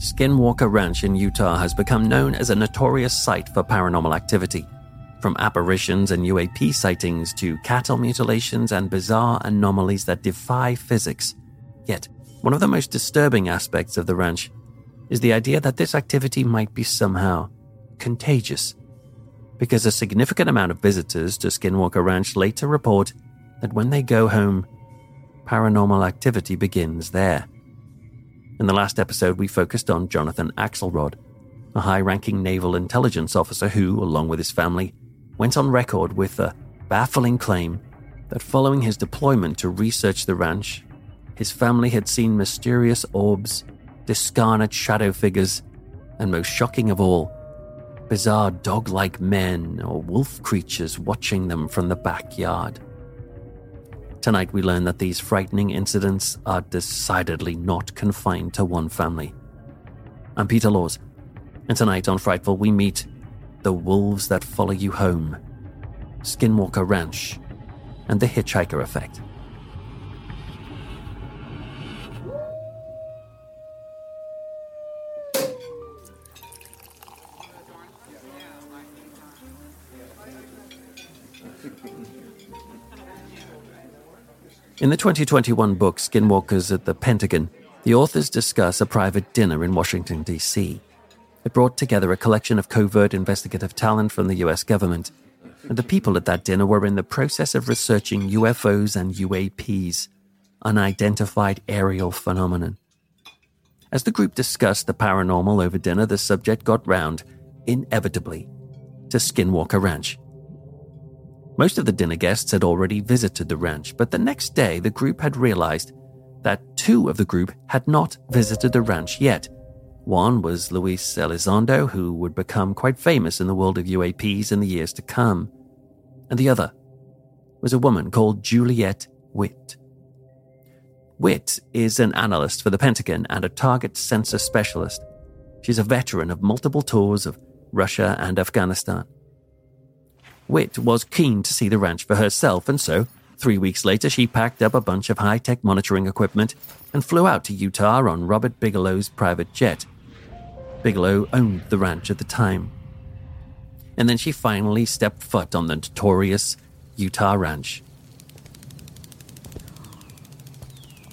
Skinwalker Ranch in Utah has become known as a notorious site for paranormal activity. From apparitions and UAP sightings to cattle mutilations and bizarre anomalies that defy physics. Yet, one of the most disturbing aspects of the ranch is the idea that this activity might be somehow contagious. Because a significant amount of visitors to Skinwalker Ranch later report that when they go home, paranormal activity begins there. In the last episode, we focused on Jonathan Axelrod, a high ranking naval intelligence officer who, along with his family, went on record with a baffling claim that following his deployment to research the ranch, his family had seen mysterious orbs, discarnate shadow figures, and most shocking of all, bizarre dog like men or wolf creatures watching them from the backyard. Tonight, we learn that these frightening incidents are decidedly not confined to one family. I'm Peter Laws, and tonight on Frightful, we meet the wolves that follow you home, Skinwalker Ranch, and the hitchhiker effect. In the 2021 book Skinwalkers at the Pentagon, the authors discuss a private dinner in Washington, D.C. It brought together a collection of covert investigative talent from the US government, and the people at that dinner were in the process of researching UFOs and UAPs, unidentified aerial phenomenon. As the group discussed the paranormal over dinner, the subject got round, inevitably, to Skinwalker Ranch. Most of the dinner guests had already visited the ranch, but the next day the group had realized that two of the group had not visited the ranch yet. One was Luis Elizondo, who would become quite famous in the world of UAPs in the years to come, and the other was a woman called Juliet Witt. Witt is an analyst for the Pentagon and a target sensor specialist. She's a veteran of multiple tours of Russia and Afghanistan. Witt was keen to see the ranch for herself, and so, three weeks later, she packed up a bunch of high tech monitoring equipment and flew out to Utah on Robert Bigelow's private jet. Bigelow owned the ranch at the time. And then she finally stepped foot on the notorious Utah ranch.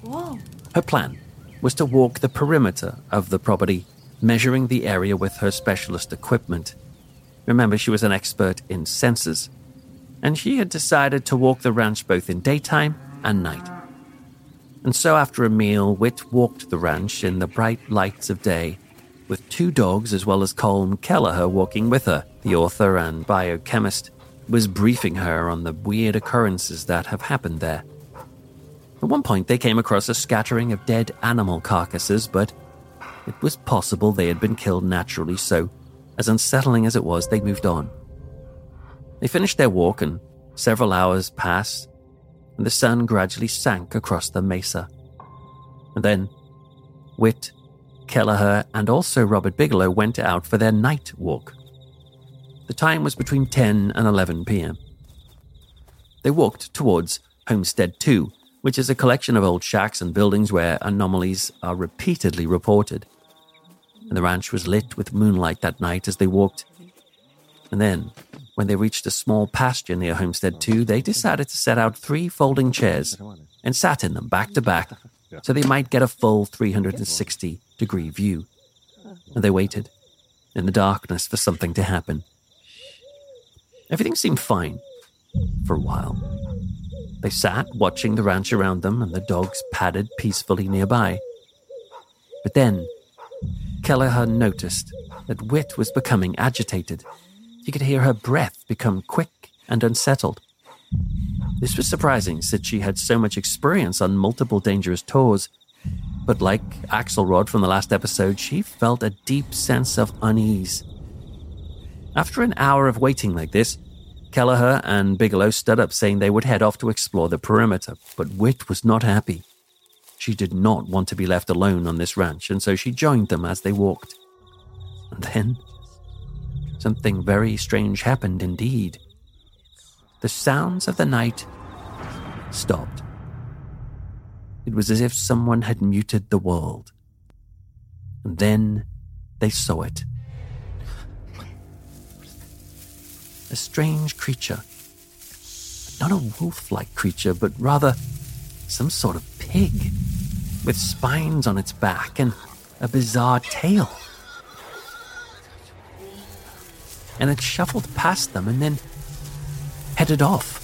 Whoa. Her plan was to walk the perimeter of the property, measuring the area with her specialist equipment. Remember, she was an expert in sensors. and she had decided to walk the ranch both in daytime and night. And so, after a meal, Witt walked the ranch in the bright lights of day, with two dogs as well as Colm Kelleher walking with her. The author and biochemist was briefing her on the weird occurrences that have happened there. At one point, they came across a scattering of dead animal carcasses, but it was possible they had been killed naturally, so as unsettling as it was, they moved on. They finished their walk, and several hours passed, and the sun gradually sank across the mesa. And then, Witt, Kelleher, and also Robert Bigelow went out for their night walk. The time was between 10 and 11 p.m. They walked towards Homestead 2, which is a collection of old shacks and buildings where anomalies are repeatedly reported and the ranch was lit with moonlight that night as they walked. And then, when they reached a small pasture near Homestead 2, they decided to set out three folding chairs and sat in them back to back so they might get a full 360 degree view. and they waited in the darkness for something to happen. Everything seemed fine for a while. They sat watching the ranch around them, and the dogs padded peacefully nearby. But then, Kelleher noticed that Witt was becoming agitated. He could hear her breath become quick and unsettled. This was surprising since she had so much experience on multiple dangerous tours. But like Axelrod from the last episode, she felt a deep sense of unease. After an hour of waiting like this, Kelleher and Bigelow stood up saying they would head off to explore the perimeter, but Witt was not happy. She did not want to be left alone on this ranch, and so she joined them as they walked. And then, something very strange happened indeed. The sounds of the night stopped. It was as if someone had muted the world. And then they saw it. a strange creature. Not a wolf like creature, but rather some sort of pig, with spines on its back and a bizarre tail. And it shuffled past them and then headed off.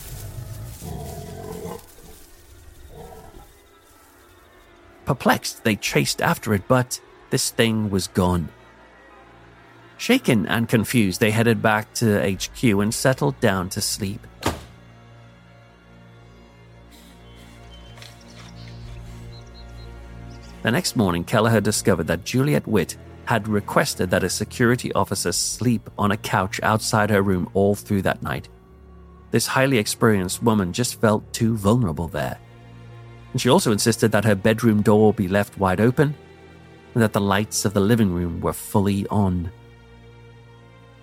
Perplexed, they chased after it, but this thing was gone. Shaken and confused, they headed back to HQ and settled down to sleep. The next morning, Kelleher discovered that Juliet Witt had requested that a security officer sleep on a couch outside her room all through that night. This highly experienced woman just felt too vulnerable there. And she also insisted that her bedroom door be left wide open and that the lights of the living room were fully on.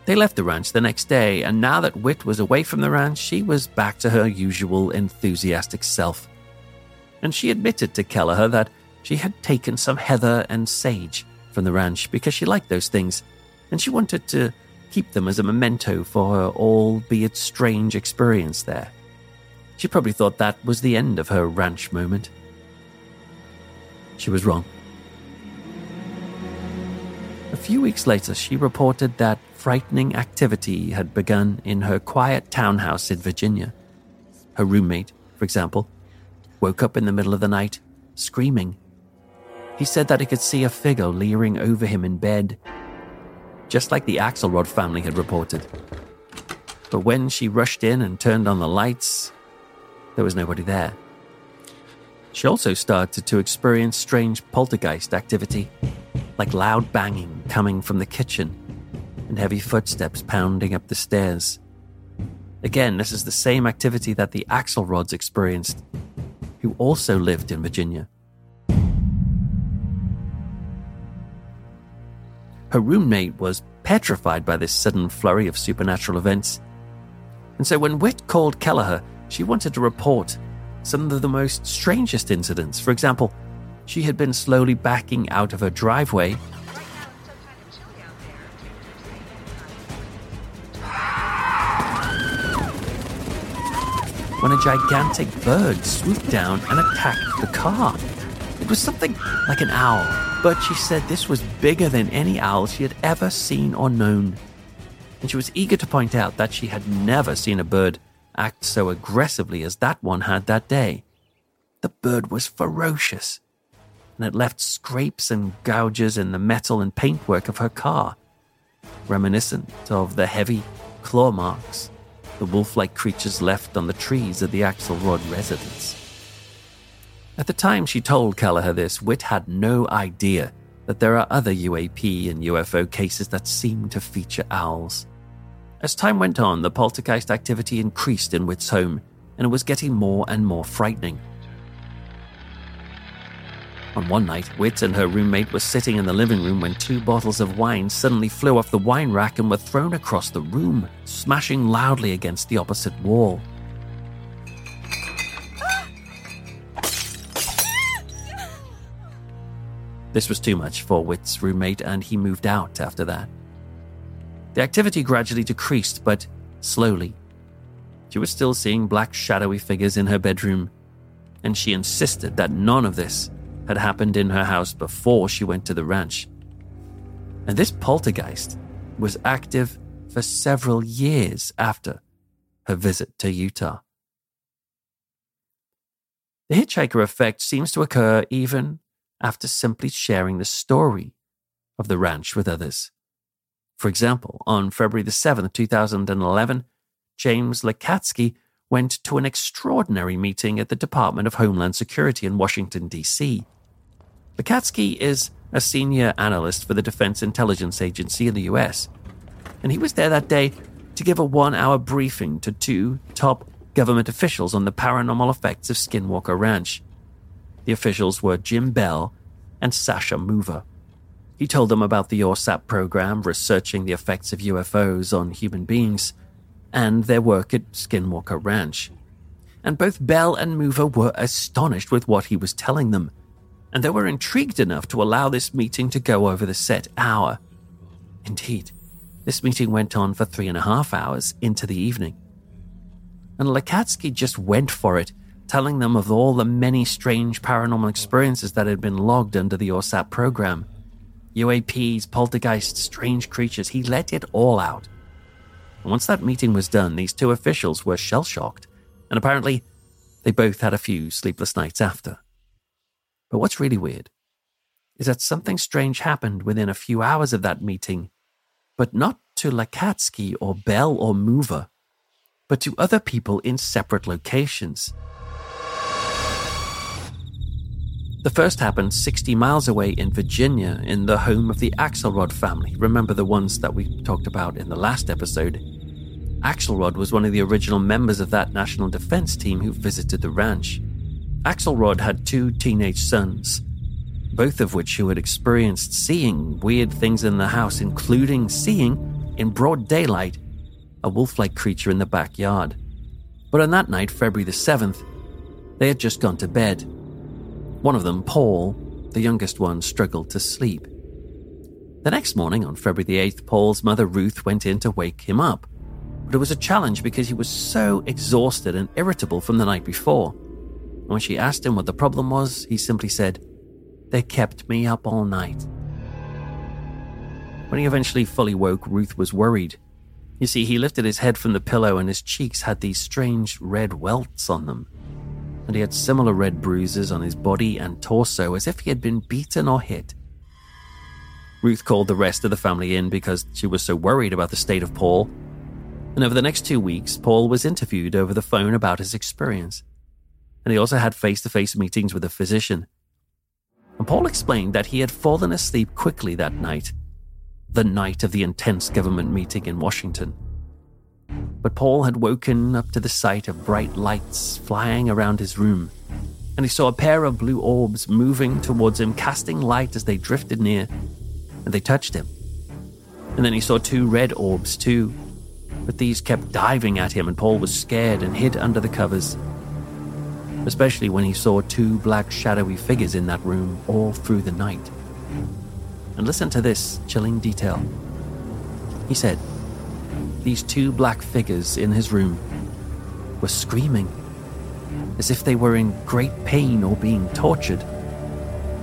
They left the ranch the next day, and now that Witt was away from the ranch, she was back to her usual enthusiastic self. And she admitted to Kelleher that she had taken some heather and sage from the ranch because she liked those things, and she wanted to keep them as a memento for her albeit strange experience there. She probably thought that was the end of her ranch moment. She was wrong. A few weeks later, she reported that frightening activity had begun in her quiet townhouse in Virginia. Her roommate, for example, woke up in the middle of the night, screaming. He said that he could see a figure leering over him in bed, just like the Axelrod family had reported. But when she rushed in and turned on the lights, there was nobody there. She also started to experience strange poltergeist activity, like loud banging coming from the kitchen and heavy footsteps pounding up the stairs. Again, this is the same activity that the Axelrods experienced, who also lived in Virginia. Her roommate was petrified by this sudden flurry of supernatural events. And so when Witt called Kelleher, she wanted to report some of the most strangest incidents. For example, she had been slowly backing out of her driveway when a gigantic bird swooped down and attacked the car. Was something like an owl, but she said this was bigger than any owl she had ever seen or known. And she was eager to point out that she had never seen a bird act so aggressively as that one had that day. The bird was ferocious, and it left scrapes and gouges in the metal and paintwork of her car, reminiscent of the heavy claw marks the wolf like creatures left on the trees at the Axelrod residence. At the time she told Kelleher this, Witt had no idea that there are other UAP and UFO cases that seem to feature owls. As time went on, the poltergeist activity increased in Witt's home, and it was getting more and more frightening. On one night, Witt and her roommate were sitting in the living room when two bottles of wine suddenly flew off the wine rack and were thrown across the room, smashing loudly against the opposite wall. This was too much for Witt's roommate, and he moved out after that. The activity gradually decreased, but slowly. She was still seeing black, shadowy figures in her bedroom, and she insisted that none of this had happened in her house before she went to the ranch. And this poltergeist was active for several years after her visit to Utah. The hitchhiker effect seems to occur even after simply sharing the story of the ranch with others. For example, on February the 7th, 2011, James Lacatski went to an extraordinary meeting at the Department of Homeland Security in Washington, D.C. Lacatski is a senior analyst for the Defense Intelligence Agency in the U.S., and he was there that day to give a one hour briefing to two top government officials on the paranormal effects of Skinwalker Ranch. The officials were Jim Bell and Sasha Mover. He told them about the AAWSAP program researching the effects of UFOs on human beings and their work at Skinwalker Ranch. And both Bell and Mover were astonished with what he was telling them, and they were intrigued enough to allow this meeting to go over the set hour. Indeed, this meeting went on for three and a half hours into the evening. And Lacatski just went for it, telling them of all the many strange paranormal experiences that had been logged under the AAWSAP program. UAPs, poltergeists, strange creatures, he let it all out. And once that meeting was done, these two officials were shell shocked, and apparently they both had a few sleepless nights after. But what's really weird is that something strange happened within a few hours of that meeting but not to Lacatski or Bell or Mover, but to other people in separate locations. The first happened 60 miles away in Virginia in the home of the Axelrod family. Remember the ones that we talked about in the last episode? Axelrod was one of the original members of that national defense team who visited the ranch. Axelrod had two teenage sons, both of which who had experienced seeing weird things in the house, including seeing, in broad daylight, a wolf like creature in the backyard. But on that night, February the 7th, they had just gone to bed. One of them, Paul, the youngest one, struggled to sleep. The next morning, on February the 8th, Paul's mother Ruth went in to wake him up. But it was a challenge because he was so exhausted and irritable from the night before. And when she asked him what the problem was, he simply said, they kept me up all night. When he eventually fully woke, Ruth was worried. You see, he lifted his head from the pillow and his cheeks had these strange red welts on them. And he had similar red bruises on his body and torso as if he had been beaten or hit. Ruth called the rest of the family in because she was so worried about the state of Paul. And over the next two weeks, Paul was interviewed over the phone about his experience. And he also had face to face meetings with a physician and Paul explained that he had fallen asleep quickly that night, the night of the intense government meeting in Washington. But Paul had woken up to the sight of bright lights flying around his room, and he saw a pair of blue orbs moving towards him, casting light as they drifted near, and they touched him. And then he saw two red orbs too, but these kept diving at him, and Paul was scared and hid under the covers especially when he saw two black shadowy figures in that room all through the night. And listen to this chilling detail. He said, These two black figures in his room were screaming, as if they were in great pain or being tortured.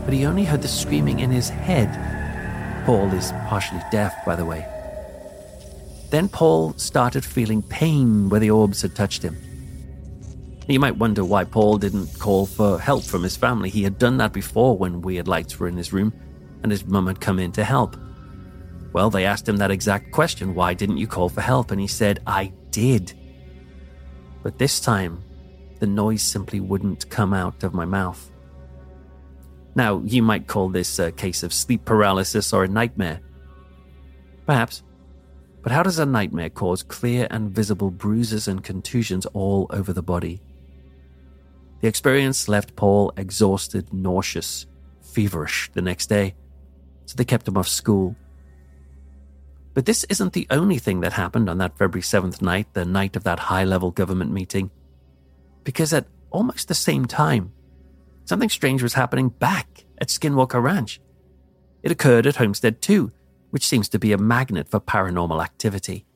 But he only heard the screaming in his head. Paul is partially deaf, by the way. Then Paul started feeling pain where the orbs had touched him. You might wonder why Paul didn't call for help from his family. He had done that before when weird lights were in his room and his mum had come in to help. Well, they asked him that exact question why didn't you call for help? And he said, I did. But this time, the noise simply wouldn't come out of my mouth. Now, you might call this a case of sleep paralysis or a nightmare. Perhaps. But how does a nightmare cause clear and visible bruises and contusions all over the body? The experience left Paul exhausted, nauseous, feverish the next day, so they kept him off school. But this isn't the only thing that happened on that February 7th night, the night of that high level government meeting. Because at almost the same time, something strange was happening back at Skinwalker Ranch. It occurred at Homestead 2, which seems to be a magnet for paranormal activity.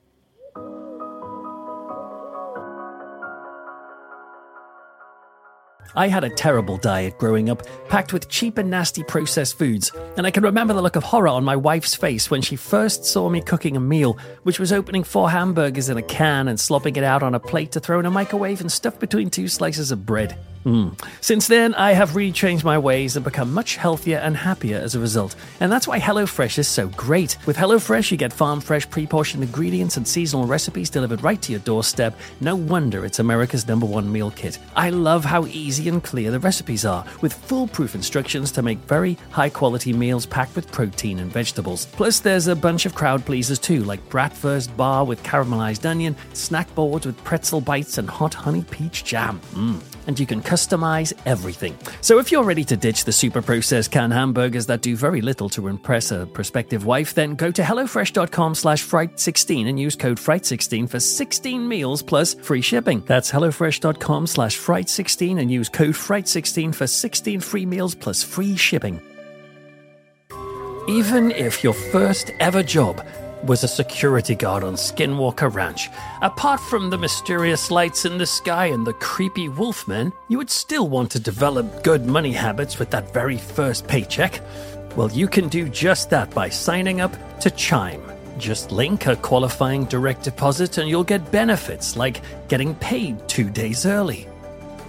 I had a terrible diet growing up, packed with cheap and nasty processed foods, and I can remember the look of horror on my wife's face when she first saw me cooking a meal, which was opening four hamburgers in a can and slopping it out on a plate to throw in a microwave and stuff between two slices of bread. Mm. Since then, I have really changed my ways and become much healthier and happier as a result. And that's why HelloFresh is so great. With HelloFresh, you get farm fresh, pre portioned ingredients and seasonal recipes delivered right to your doorstep. No wonder it's America's number one meal kit. I love how easy and clear the recipes are, with foolproof instructions to make very high quality meals packed with protein and vegetables. Plus, there's a bunch of crowd pleasers too, like bratwurst bar with caramelized onion, snack boards with pretzel bites, and hot honey peach jam. Mm and you can customize everything. So if you're ready to ditch the super processed canned hamburgers that do very little to impress a prospective wife, then go to HelloFresh.com slash Fright16 and use code Fright16 for 16 meals plus free shipping. That's HelloFresh.com slash Fright16 and use code Fright16 for 16 free meals plus free shipping. Even if your first ever job was a security guard on Skinwalker Ranch. Apart from the mysterious lights in the sky and the creepy wolfmen, you would still want to develop good money habits with that very first paycheck. Well, you can do just that by signing up to Chime. Just link a qualifying direct deposit and you'll get benefits like getting paid two days early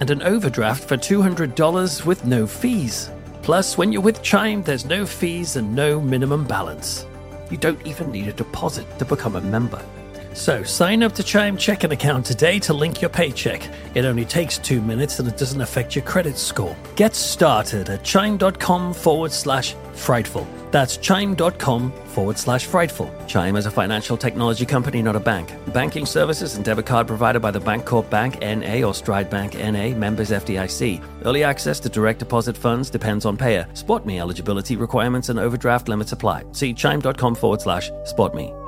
and an overdraft for $200 with no fees. Plus, when you're with Chime, there's no fees and no minimum balance. You don't even need a deposit to become a member. So sign up to Chime checking account today to link your paycheck. It only takes two minutes and it doesn't affect your credit score. Get started at chime.com forward slash frightful. That's chime.com forward slash frightful. Chime is a financial technology company, not a bank. Banking services and debit card provided by the Bancorp Bank NA or Stride Bank NA, members FDIC. Early access to direct deposit funds depends on payer. SpotMe eligibility requirements and overdraft limits apply. See chime.com forward slash SpotMe.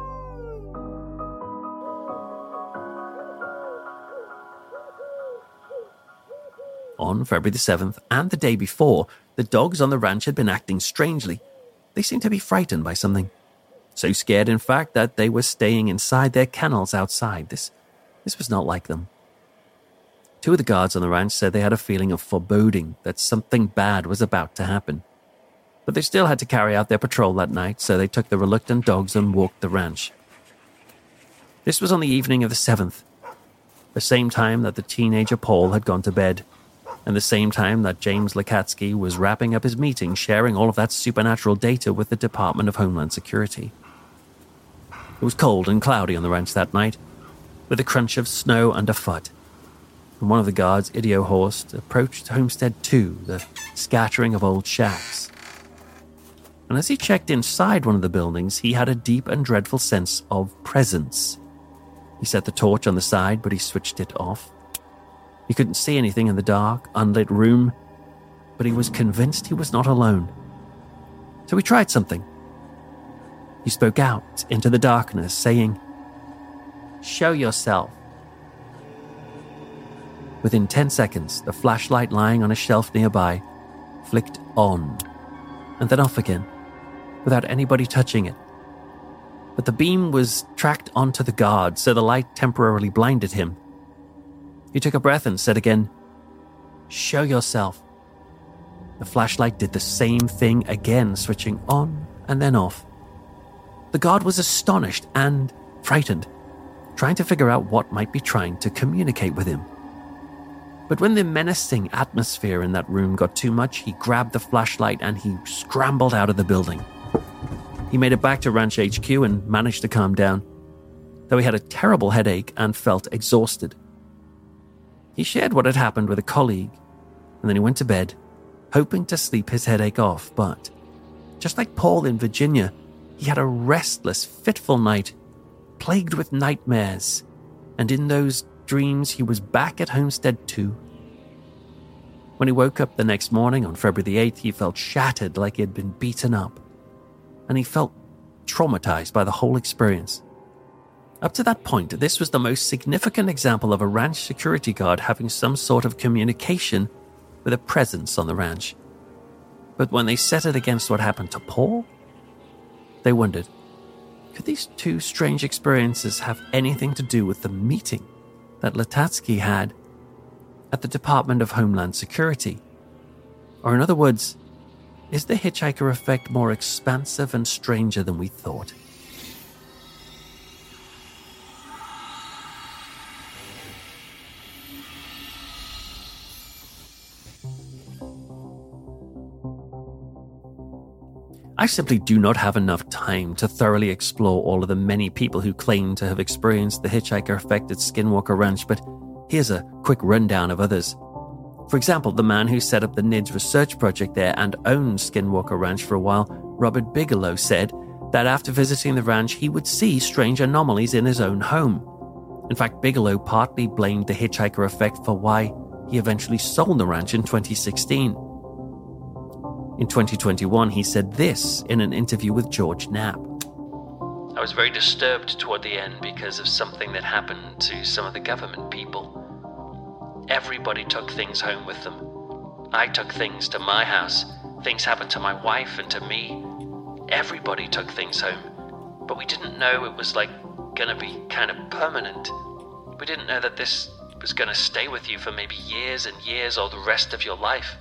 On February the 7th and the day before, the dogs on the ranch had been acting strangely. They seemed to be frightened by something. So scared, in fact, that they were staying inside their kennels outside. This, this was not like them. Two of the guards on the ranch said they had a feeling of foreboding that something bad was about to happen. But they still had to carry out their patrol that night, so they took the reluctant dogs and walked the ranch. This was on the evening of the 7th, the same time that the teenager Paul had gone to bed and the same time that James Lacatski was wrapping up his meeting, sharing all of that supernatural data with the Department of Homeland Security. It was cold and cloudy on the ranch that night, with a crunch of snow underfoot. And one of the guards, Idio Horst, approached Homestead 2, the scattering of old shacks. And as he checked inside one of the buildings, he had a deep and dreadful sense of presence. He set the torch on the side, but he switched it off. He couldn't see anything in the dark, unlit room, but he was convinced he was not alone. So he tried something. He spoke out into the darkness, saying, Show yourself. Within 10 seconds, the flashlight lying on a shelf nearby flicked on and then off again, without anybody touching it. But the beam was tracked onto the guard, so the light temporarily blinded him. He took a breath and said again, Show yourself. The flashlight did the same thing again, switching on and then off. The guard was astonished and frightened, trying to figure out what might be trying to communicate with him. But when the menacing atmosphere in that room got too much, he grabbed the flashlight and he scrambled out of the building. He made it back to Ranch HQ and managed to calm down, though he had a terrible headache and felt exhausted. He shared what had happened with a colleague, and then he went to bed, hoping to sleep his headache off. But just like Paul in Virginia, he had a restless, fitful night, plagued with nightmares, and in those dreams he was back at Homestead 2. When he woke up the next morning on February the 8th, he felt shattered like he had been beaten up, and he felt traumatized by the whole experience. Up to that point, this was the most significant example of a ranch security guard having some sort of communication with a presence on the ranch. But when they set it against what happened to Paul, they wondered could these two strange experiences have anything to do with the meeting that Lacatski had at the Department of Homeland Security? Or, in other words, is the hitchhiker effect more expansive and stranger than we thought? I simply do not have enough time to thoroughly explore all of the many people who claim to have experienced the hitchhiker effect at Skinwalker Ranch, but here's a quick rundown of others. For example, the man who set up the NIDS research project there and owned Skinwalker Ranch for a while, Robert Bigelow, said that after visiting the ranch, he would see strange anomalies in his own home. In fact, Bigelow partly blamed the hitchhiker effect for why he eventually sold the ranch in 2016. In 2021, he said this in an interview with George Knapp. I was very disturbed toward the end because of something that happened to some of the government people. Everybody took things home with them. I took things to my house. Things happened to my wife and to me. Everybody took things home. But we didn't know it was like gonna be kind of permanent. We didn't know that this was gonna stay with you for maybe years and years or the rest of your life.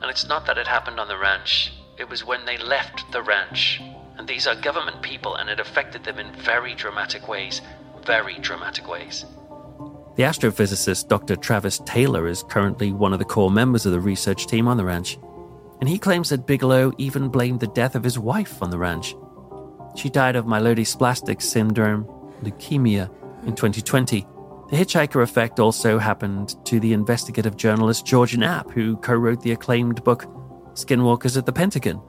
And it's not that it happened on the ranch, it was when they left the ranch. And these are government people, and it affected them in very dramatic ways. Very dramatic ways. The astrophysicist Dr. Travis Taylor is currently one of the core members of the research team on the ranch. And he claims that Bigelow even blamed the death of his wife on the ranch. She died of myelodysplastic syndrome, leukemia, in 2020 the hitchhiker effect also happened to the investigative journalist George Knapp, who co wrote the acclaimed book Skinwalkers at the Pentagon.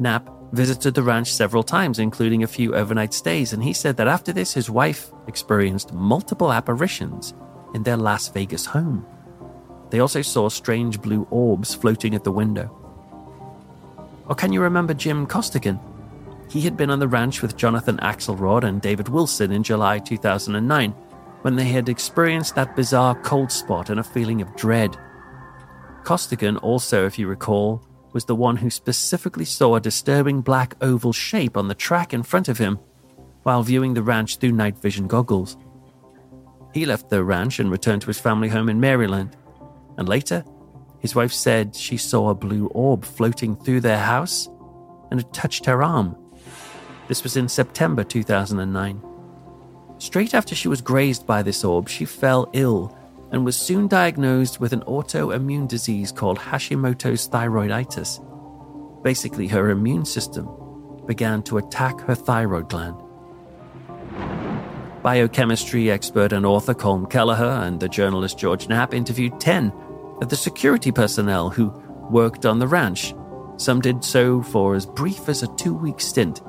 Knapp visited the ranch several times, including a few overnight stays, and he said that after this, his wife experienced multiple apparitions in their Las Vegas home. They also saw strange blue orbs floating at the window. Or can you remember Jim Costigan? He had been on the ranch with Jonathan Axelrod and David Wilson in July 2009 when they had experienced that bizarre cold spot and a feeling of dread. Costigan, also, if you recall, was the one who specifically saw a disturbing black oval shape on the track in front of him while viewing the ranch through night vision goggles. He left the ranch and returned to his family home in Maryland, and later, his wife said she saw a blue orb floating through their house and it touched her arm. This was in September 2009. Straight after she was grazed by this orb, she fell ill and was soon diagnosed with an autoimmune disease called Hashimoto's thyroiditis. Basically, her immune system began to attack her thyroid gland. Biochemistry expert and author Colm Kelleher and the journalist George Knapp interviewed 10 of the security personnel who worked on the ranch. Some did so for as brief as a two week stint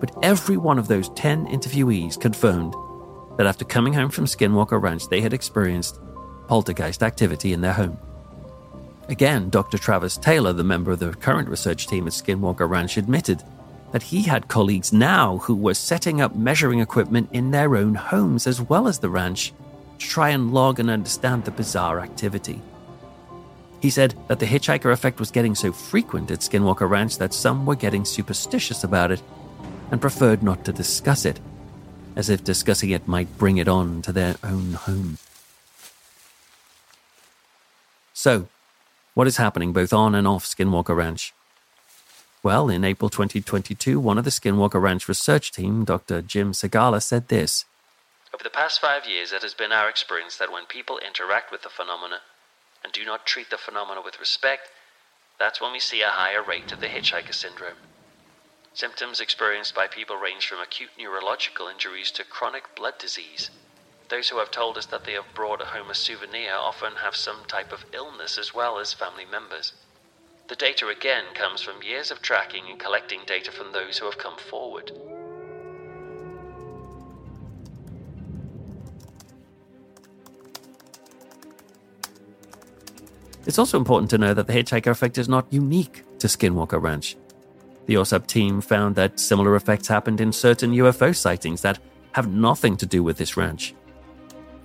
but every one of those 10 interviewees confirmed that after coming home from Skinwalker Ranch, they had experienced poltergeist activity in their home. Again, Dr. Travis Taylor, the member of the current research team at Skinwalker Ranch, admitted that he had colleagues now who were setting up measuring equipment in their own homes as well as the ranch to try and log and understand the bizarre activity. He said that the hitchhiker effect was getting so frequent at Skinwalker Ranch that some were getting superstitious about it and preferred not to discuss it, as if discussing it might bring it on to their own home. So, what is happening both on and off Skinwalker Ranch? Well, in April 2022, one of the Skinwalker Ranch research team, Dr. Jim Segala, said this Over the past five years, it has been our experience that when people interact with the phenomena and do not treat the phenomena with respect, that's when we see a higher rate of the hitchhiker syndrome. Symptoms experienced by people range from acute neurological injuries to chronic blood disease. Those who have told us that they have brought home a souvenir often have some type of illness as well as family members. The data again comes from years of tracking and collecting data from those who have come forward. It's also important to know that the hitchhiker effect is not unique to Skinwalker Ranch. The AAWSAP team found that similar effects happened in certain UFO sightings that have nothing to do with this ranch.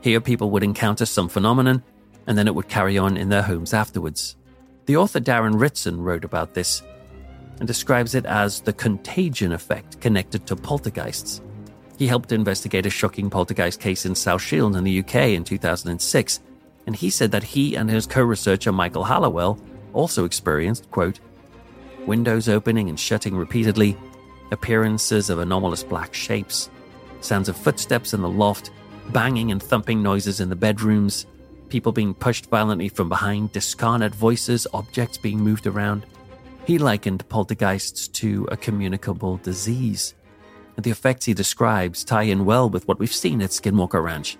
Here, people would encounter some phenomenon, and then it would carry on in their homes afterwards. The author Darren Ritson wrote about this and describes it as the contagion effect connected to poltergeists. He helped investigate a shocking poltergeist case in South Shields in the UK in 2006, And he said that he and his co researcher Michael Hallowell also experienced, quote, windows opening and shutting repeatedly, appearances of anomalous black shapes, sounds of footsteps in the loft, banging and thumping noises in the bedrooms, people being pushed violently from behind, discarnate voices, objects being moved around. He likened poltergeists to a communicable disease. And the effects he describes tie in well with what we've seen at Skinwalker Ranch.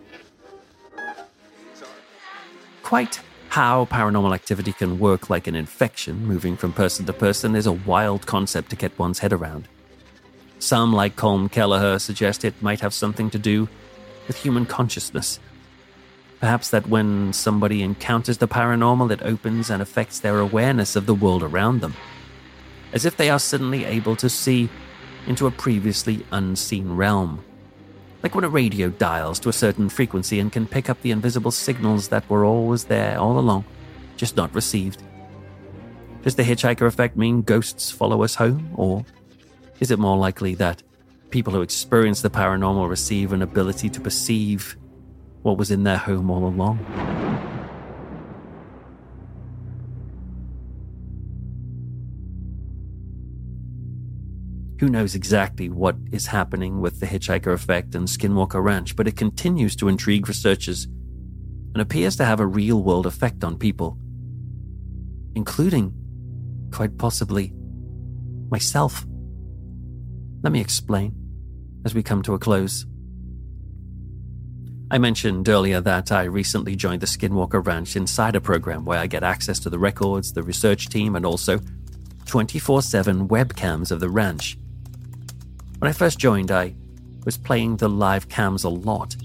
Quite how paranormal activity can work like an infection, moving from person to person, is a wild concept to get one's head around. Some, like Colm Kelleher, suggest it might have something to do with human consciousness. Perhaps that when somebody encounters the paranormal, it opens and affects their awareness of the world around them, as if they are suddenly able to see into a previously unseen realm like when a radio dials to a certain frequency and can pick up the invisible signals that were always there all along, just not received. Does the hitchhiker effect mean ghosts follow us home, or is it more likely that people who experience the paranormal receive an ability to perceive what was in their home all along? Who knows exactly what is happening with the Hitchhiker Effect and Skinwalker Ranch, but it continues to intrigue researchers and appears to have a real world effect on people, including, quite possibly, myself. Let me explain as we come to a close. I mentioned earlier that I recently joined the Skinwalker Ranch Insider program where I get access to the records, the research team, and also 24 7 webcams of the ranch when I first joined, I was playing the live cams a lot,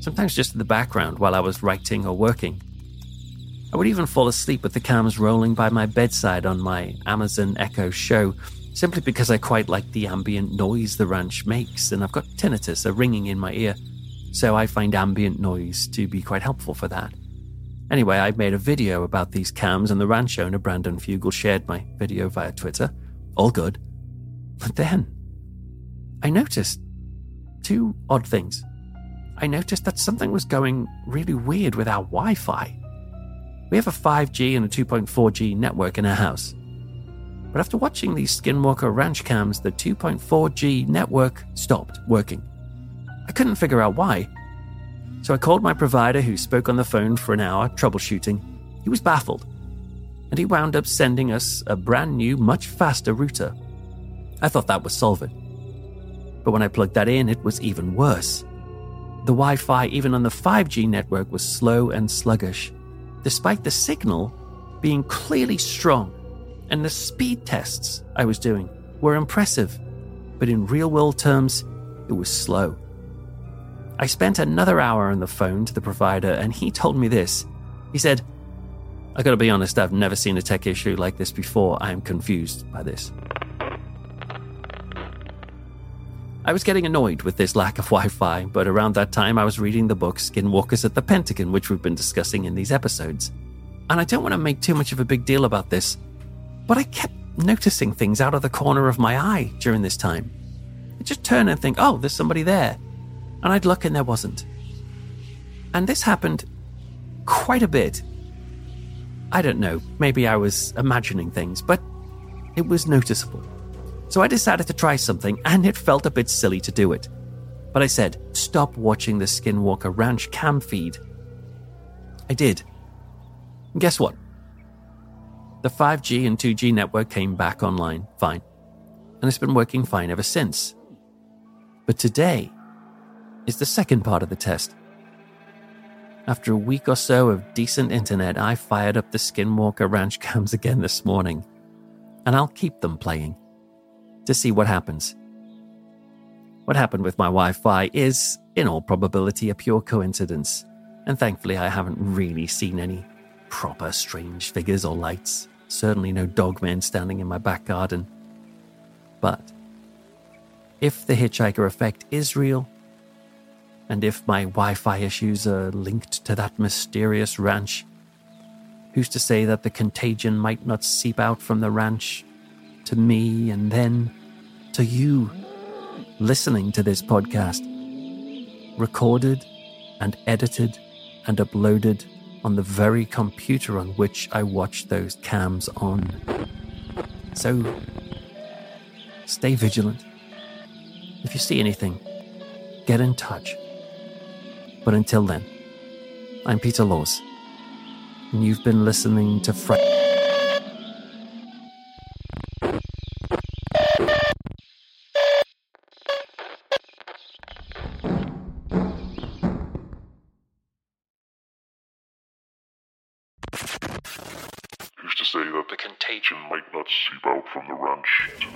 sometimes just in the background while I was writing or working. I would even fall asleep with the cams rolling by my bedside on my Amazon Echo show, simply because I quite like the ambient noise the ranch makes, and I've got tinnitus, a ringing in my ear, so I find ambient noise to be quite helpful for that. Anyway, I made a video about these cams, and the ranch owner, Brandon Fugal, shared my video via Twitter. All good. But then, I noticed two odd things. I noticed that something was going really weird with our Wi Fi. We have a 5G and a 2.4G network in our house. But after watching these Skinwalker Ranch cams, the 2.4G network stopped working. I couldn't figure out why. So I called my provider, who spoke on the phone for an hour, troubleshooting. He was baffled. And he wound up sending us a brand new, much faster router. I thought that would solve it. But when I plugged that in, it was even worse. The Wi Fi, even on the 5G network, was slow and sluggish, despite the signal being clearly strong. And the speed tests I was doing were impressive, but in real world terms, it was slow. I spent another hour on the phone to the provider, and he told me this. He said, I gotta be honest, I've never seen a tech issue like this before. I am confused by this. I was getting annoyed with this lack of Wi Fi, but around that time I was reading the book Skinwalkers at the Pentagon, which we've been discussing in these episodes. And I don't want to make too much of a big deal about this, but I kept noticing things out of the corner of my eye during this time. I'd just turn and think, oh, there's somebody there. And I'd look and there wasn't. And this happened quite a bit. I don't know, maybe I was imagining things, but it was noticeable. So I decided to try something, and it felt a bit silly to do it. But I said, stop watching the Skinwalker Ranch cam feed. I did. And guess what? The 5G and 2G network came back online fine, and it's been working fine ever since. But today is the second part of the test. After a week or so of decent internet, I fired up the Skinwalker Ranch cams again this morning, and I'll keep them playing to see what happens. What happened with my Wi Fi is, in all probability, a pure coincidence, and thankfully I haven't really seen any proper strange figures or lights. Certainly no dogmen standing in my back garden. But if the hitchhiker effect is real, and if my Wi Fi issues are linked to that mysterious ranch, who's to say that the contagion might not seep out from the ranch to me and then to you listening to this podcast, recorded and edited and uploaded on the very computer on which I watched those cams on. So, stay vigilant. If you see anything, get in touch. But until then, I'm Peter Laws, and you've been listening to Fra- out